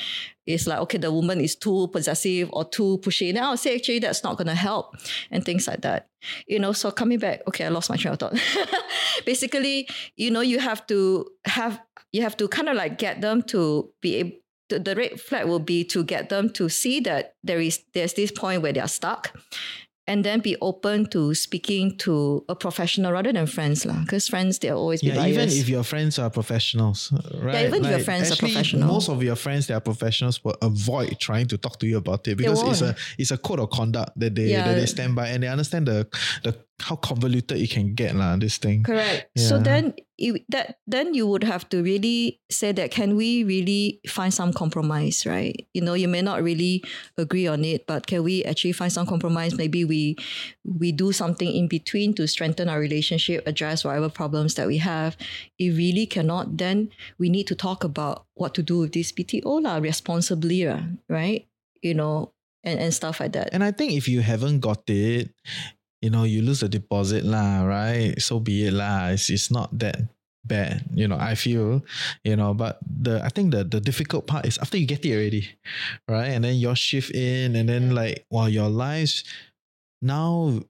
is like, okay, the woman is too possessive or too pushy, then I'll say actually that's not gonna help, and things like that. You know, so coming back, okay, I lost my train of thought. Basically, you know, you have to have you have to kind of like get them to be able the, the red flag will be to get them to see that there is there's this point where they are stuck and then be open to speaking to a professional rather than friends lah. Because friends they'll always be Yeah, even if your friends are professionals, right? Yeah, even if your friends are actually, professional. most of your friends that are professionals will avoid trying to talk to you about it because it's a it's a code of conduct that they Yeah. that they stand by and they understand the the how convoluted it can get lah. This thing. Correct. So then you, that then you would have to really say that can we really find some compromise, right? You know, you may not really agree on it, but can we actually find some compromise? Maybe we we do something in between to strengthen our relationship, address whatever problems that we have. If really cannot, then we need to talk about what to do with this BTO lah, responsibly, right? You know, and, and stuff like that. And I think if you haven't got it, you know, you lose the deposit lah, right? So be it lah. It's, it's not that bad, you know, I feel, you know, but the I think the the difficult part is after you get it already, right? And then your shift in and then like while your lives now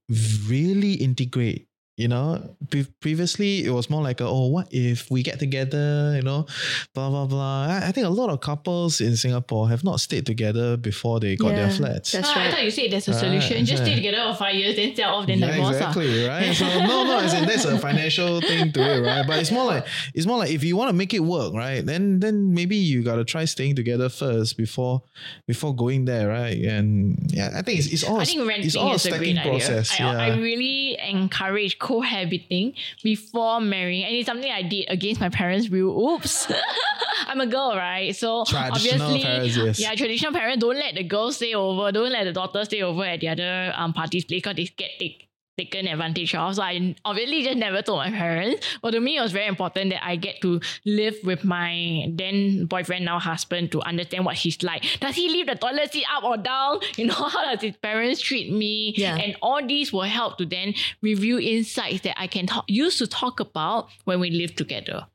really integrate. You know, Pre- previously it was more like, a, oh, what if we get together? You know, blah blah blah. I, I think a lot of couples in Singapore have not stayed together before they got their flats. that's Ah, I right. thought you said there's a Right, solution. Just right. stay together for five years, then sell off, then yeah, divorce. ah. exactly, right? So no, no, as in that's a financial thing to it, right? But it's more like it's more like if you want to make it work, right? Then then maybe you gotta try staying together first before before going there, right? And yeah, I think it's, it's all I think renting it's all a is a stacking great process. idea. I, yeah. I really encourage cohabiting before marrying, and it's something I did against my parents' will. Oops, I'm a girl, right? So Traditional obviously, parents, yes. yeah, traditional parents don't let the girl stay over, don't let the daughter stay over at the other um party's place because they get take, taken advantage of. So I obviously just never told my parents. But to me, it was very important that I get to live with my then boyfriend, now husband, to understand what he's like. Does he leave the toilet seat up or down? You know, how does his parents treat me? Yeah. And all these will help to then review insights that I can talk, use to talk about when we live together.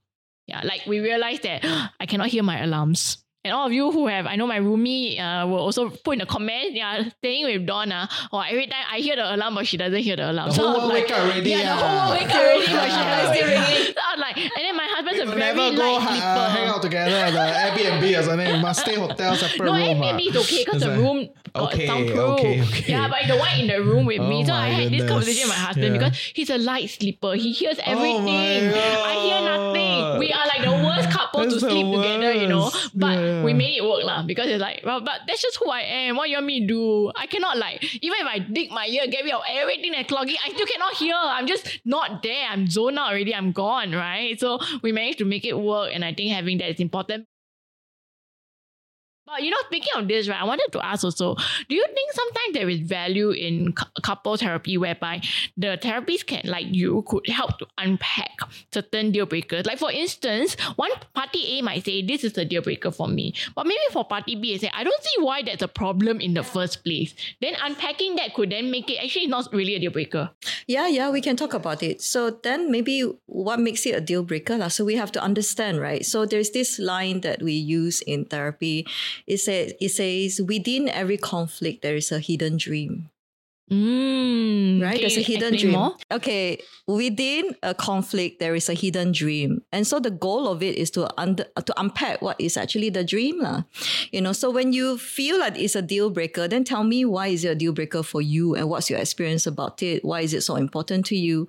Yeah, like we realized that I cannot hear my alarms. And all of you who have, I know my roomie uh, will also put in the comment, yeah, staying with Donna, or every time I hear the alarm, but she doesn't hear the alarm. The whole I world like, wake up already, Yeah, the ah. whole world wake up already, but she Ah. was still ringing. So I was like, and then my husband's a We'll very never go light ha- sleeper. uh, hang out together at the Airbnb or something. We must stay hotel separate No, room. Airbnb ah. is okay because It's the like- room got Okay, soundproof. okay, okay. Yeah, but the one in the room with me. Oh So I had this goodness. conversation with my husband Yeah. because he's a light sleeper. He hears Oh everything. I hear nothing. We are like the worst couple That's to the sleep together, you know. worst. But Yeah. we mm. made it work lah because it's like, well, but that's just who I am. What you want me to do? I cannot like even if I dig my ear, get rid of everything that's clogging, I still cannot hear. I'm just not there. I'm zoned out already. I'm gone, right? So we managed to make it work, and I think having that is important. But you know, speaking of this, right, I wanted to ask also, do you think sometimes there is value in cou- couple therapy whereby the therapist can, like you, could help to unpack certain deal breakers? Like for instance, one party A might say, this is a deal breaker for me. But maybe for party B, they say, I don't see why that's a problem in the first place. Then unpacking that could then make it actually not really a deal breaker. Yeah, yeah, we can talk about it. So then maybe what makes it a deal breaker? So we have to understand, right? So there's this line that we use in therapy. It says it says within every conflict there is a hidden dream. Mm, Right? There's a hidden dream. more? Okay. Within a conflict there is a hidden dream. And so the goal of it is to under to unpack what is actually the dream. lah. You know, so when you feel like it's a deal breaker, then tell me why is it a deal breaker for you and what's your experience about it? Why is it so important to you?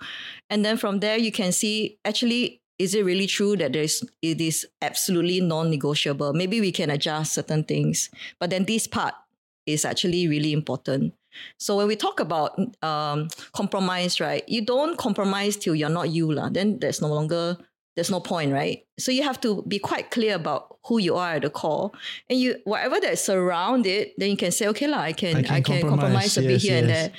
And then from there you can see actually is it really true that there's it is absolutely non-negotiable? Maybe we can adjust certain things, but then this part is actually really important. So when we talk about um, compromise, right? You don't compromise till you're not you, lah. Then there's no longer there's no point, right? So you have to be quite clear about who you are at the core, and you whatever that's around it, then you can say, okay, lah, I can I can I can, compromise, compromise, a bit yes, here and there.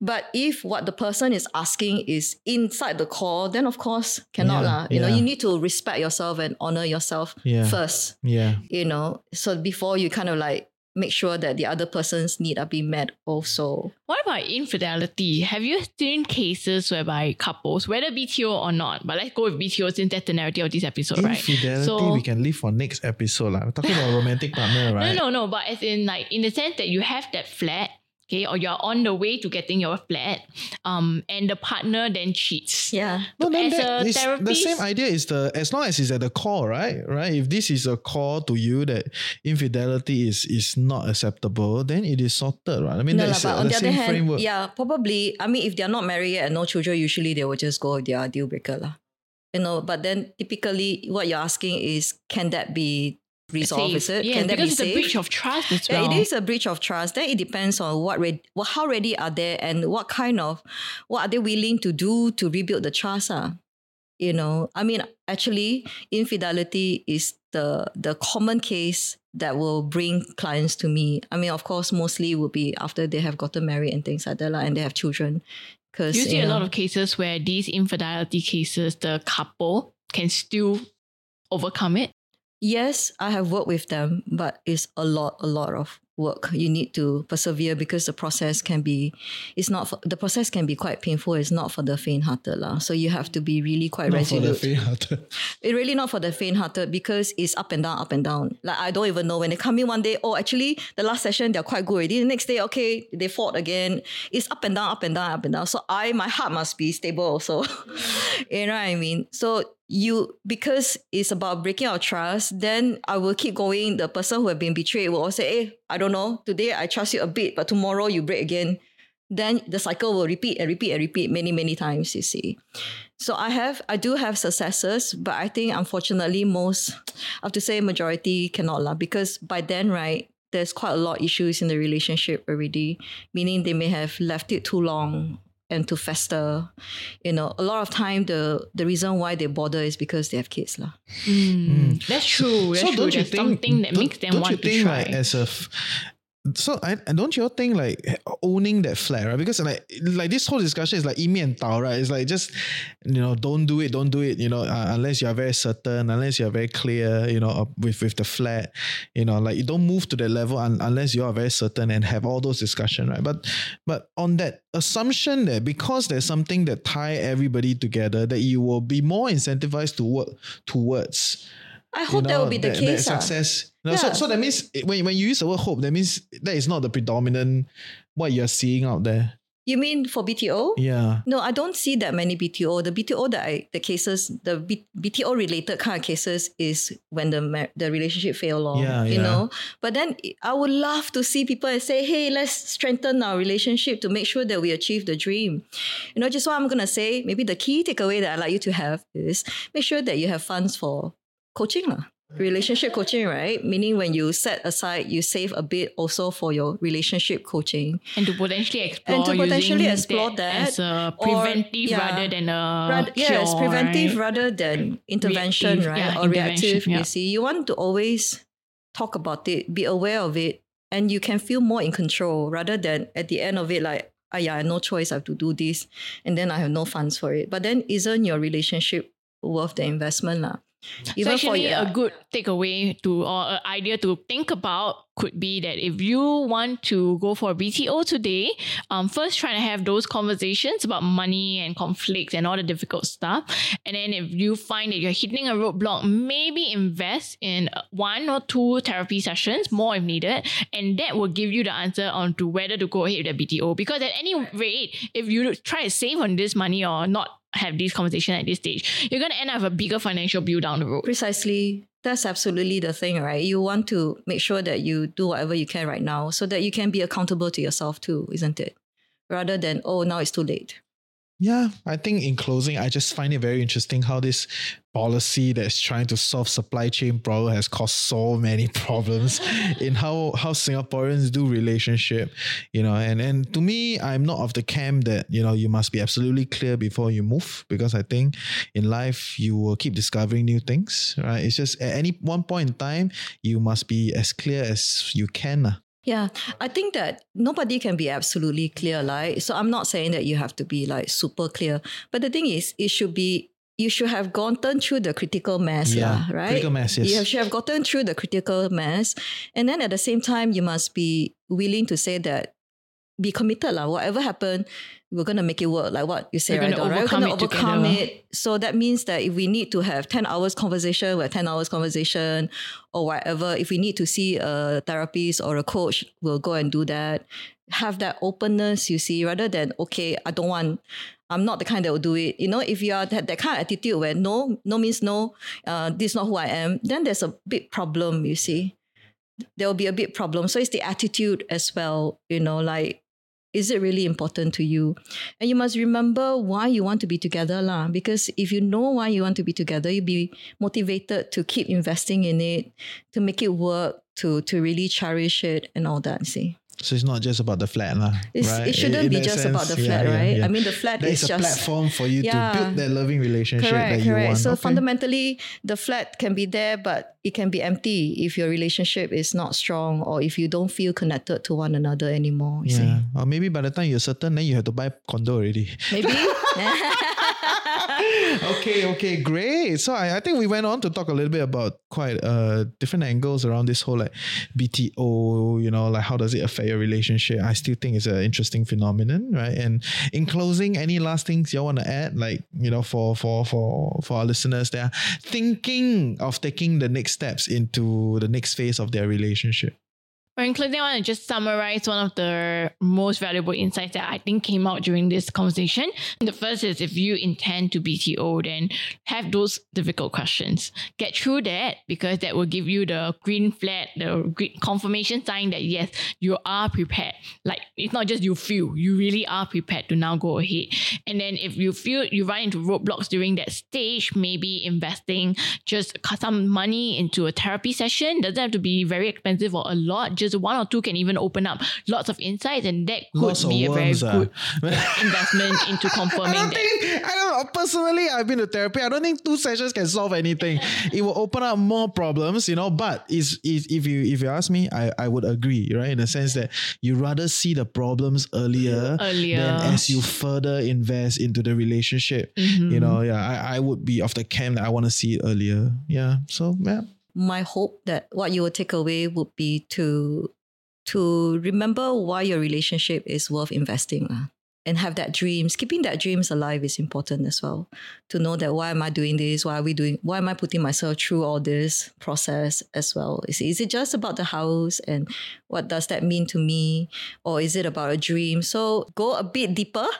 But if what the person is asking is inside the core, then of course cannot Yeah, lah. You know, you need to respect yourself and honor yourself Yeah. first. Yeah. You know, so before you kind of like make sure that the other person's need are being met also. What about infidelity? Have you seen cases whereby couples, whether BTO or not, but let's go with BTO since that's the narrative of this episode, right? Infidelity So- we can leave for next episode. lah. We're talking about romantic partner, right? No, no, no. But as in, like, in the sense that you have that flat, okay, or you're on the way to getting your flat, um, and the partner then cheats. Yeah. No, then As that a is- the same idea is the as long as it's at the core, right? Right. If this is a core to you that infidelity is is not acceptable, then it is sorted, right? I mean, No, lah, that's but on the the other same hand, framework. yeah, probably. I mean, if they're not married yet and no children, usually they will just go with their deal breaker, lah. You know, but then typically, what you're asking is, can that be resolve? Is it? Yeah, Can because be it's a breach of trust as Yeah, it is a breach of trust. Then it depends on what ready, well, how ready are they and what kind of what are they willing to do to rebuild the trust. Ah, You know, I mean, actually, infidelity is the the common case that will bring clients to me. I mean, of course, mostly will be after they have gotten married and things like that, lah, and they have children. Because you see a lot of cases where these infidelity cases, the couple can still overcome it. Yes, I have worked with them, but it's a lot, a lot of work. You need to persevere because the process can be, it's not, for, the process can be quite painful. It's not for the faint-hearted lah. So you have to be really quite Not for the faint-hearted. It's really not for the faint-hearted because it's up and down, up and down. Like I don't even know when they come in one day. Oh, actually, the last session they're quite good already. The next day, okay, they fought again. It's up and down, up and down, up and down. So I, my heart must be stable also. you know what I mean? So you because it's about breaking our trust, then I will keep going. The person who have been betrayed will say, "Hey, I don't know. Today I trust you a bit, but tomorrow you break again." Then the cycle will repeat and repeat and repeat many many times. You see. So I have, I do have successes, but I think unfortunately most, I have to say majority cannot lah because by then, right, there's quite a lot issues in the relationship already, meaning they may have left it too long and to fester. You know, a lot of time the the reason why they bother is because they have kids lah. Mm, That's true. That's so true. don't you There's think something that don't- makes them don't want you to think try. like as a f- so I don't you all think like owning that flat right? Because like like this whole discussion is like imi and tao right? It's like just you know don't do it don't do it you know uh, unless you are very certain unless you are very clear you know uh, with with the flat you know like you don't move to that level un- unless you are very certain and have all those discussion right? But but on that assumption that because there's something that tie everybody together that you will be more incentivized to work towards I you hope that will be the that- case. That ah. success. No, so, Yeah. so that means when, when you use the word hope, that means that is not the predominant what you're seeing out there. You mean for BTO? Yeah. No, I don't see that many BTO. The BTO that I, the cases, the B, BTO related kind of cases is when the the relationship fail long, Yeah, you yeah. know. But then I would love to see people and say, hey, let's strengthen our relationship to make sure that we achieve the dream. You know, just what I'm gonna say. Maybe the key takeaway that I'd like you to have is make sure that you have funds for coaching lah. Relationship coaching, right? Meaning when you set aside, you save a bit also for your relationship coaching. and to potentially explore And to potentially explore that, as a or- preventive yeah. rather than a Rather, cure, yes, preventive right? rather than intervention, Reactive, right? yeah, or intervention, reactive. yeah. You see, you want to always talk about it, be aware of it, and you can feel more in control rather than at the end of it, like, ah, yeah, I have no choice, I have to do this, and then I have no funds for it. But then, isn't your relationship worth the investment, lah? so actually, a good takeaway to or an idea to think about could be that if you want to go for a BTO today, um, first try to have those conversations about money and conflicts and all the difficult stuff. And then if you find that you're hitting a roadblock, maybe invest in uh, one or two therapy sessions, more if needed, and that will give you the answer on to whether to go ahead with the BTO. Because at any rate, if you try to save on this money or not have this conversation at this stage, you're going to end up with a bigger financial bill down the road. Precisely. That's absolutely the thing, right? You want to make sure that you do whatever you can right now so that you can be accountable to yourself too, isn't it? Rather than, oh, now it's too late. Yeah, I think in closing, I just find it very interesting how this policy that's trying to solve supply chain problem has caused so many problems in how how Singaporeans do relationship, you know. And and to me, I'm not of the camp that you know you must be absolutely clear before you move because I think in life you will keep discovering new things, right? It's just at any one point in time you must be as clear as you can. Ah. Yeah, I think that nobody can be absolutely clear, like so. I'm not saying that you have to be like super clear, but the thing is, it should be you should have gotten through the critical mass, Yeah, lah, right? critical mass, yes. You should have gotten through the critical mass, and then at the same time, you must be willing to say that, be committed, lah. Whatever happened, we're gonna make it work, like what you say, We're right? gonna right? We're gonna it overcome together. it. So that means that if we need to have 10 hours conversation, we have 10 hours conversation or whatever. If we need to see a therapist or a coach, we'll go and do that. Have that openness, you see, rather than, okay, I don't want, I'm not the kind that will do it. You know, if you are that, that kind of attitude where no, no means no, uh, this is not who I am, then there's a big problem, you see. There will be a big problem. So it's the attitude as well, you know, like is it really important to you? And you must remember why you want to be together, lah. Because if you know why you want to be together, you'll be motivated to keep investing in it, to make it work, to to really cherish it and all that. See. So it's not just about the flat, lah. Right? It shouldn't In be just about the flat, yeah, yeah, right? yeah. I mean, the flat is is a just platform for you Yeah. to build that loving relationship correct, that you correct. want. So Okay. fundamentally, the flat can be there, but it can be empty if your relationship is not strong or if you don't feel connected to one another anymore. You Yeah. Or maybe by the time you're certain, then you have to buy condo already. maybe. okay, okay, great. So I, I think we went on to talk a little bit about quite uh different angles around this whole like BTO, you know, like how does it affect your relationship? I still think it's an interesting phenomenon, right? And in closing, any last things you want to add, like you know, for for for for our listeners, they are thinking of taking the next steps into the next phase of their relationship. Well, in I want to just summarize one of the most valuable insights that I think came out during this conversation. The first is if you intend to BTO, then have those difficult questions. Get through that because that will give you the green flag, the green confirmation sign that yes, you are prepared. Like it's not just you feel, you really are prepared to now go ahead. And then if you feel you run into roadblocks during that stage, maybe investing just some money into a therapy session doesn't have to be very expensive or a lot. Just one or two can even open up lots of insights, and that could Lots be a very ah. good investment into confirming. I don't that. think I don't personally I've been to therapy. I don't think two sessions can solve anything. it will open up more problems, you know. But is if you if you ask me, I, I would agree, right? In the sense that you rather see the problems earlier, Earlier. than as you further invest into the relationship. Mm-hmm. You know, yeah, I, I would be of the camp that I want to see it earlier. Yeah. So yeah. My hope that what you will take away would be to to remember why your relationship is worth investing lah. and have that dreams. Keeping that dreams alive is important as well. To know that why am i doing this? Why are we doing why am i putting myself through all this process as well? Is, is it just about the house? And what does that mean to me? Or is it about a dream? So go a bit deeper.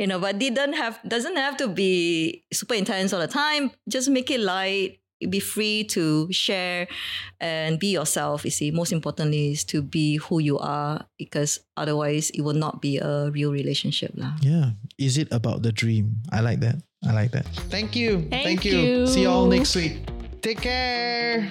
You know but didn't have doesn't have to be super intense all the time. Just make it light be free to share and be yourself you see most importantly is to be who you are because otherwise it will not be a real relationship lah. Yeah. Is it about the dream? I like that. I like that. Thank you. Thank you. See you all next week. Take care.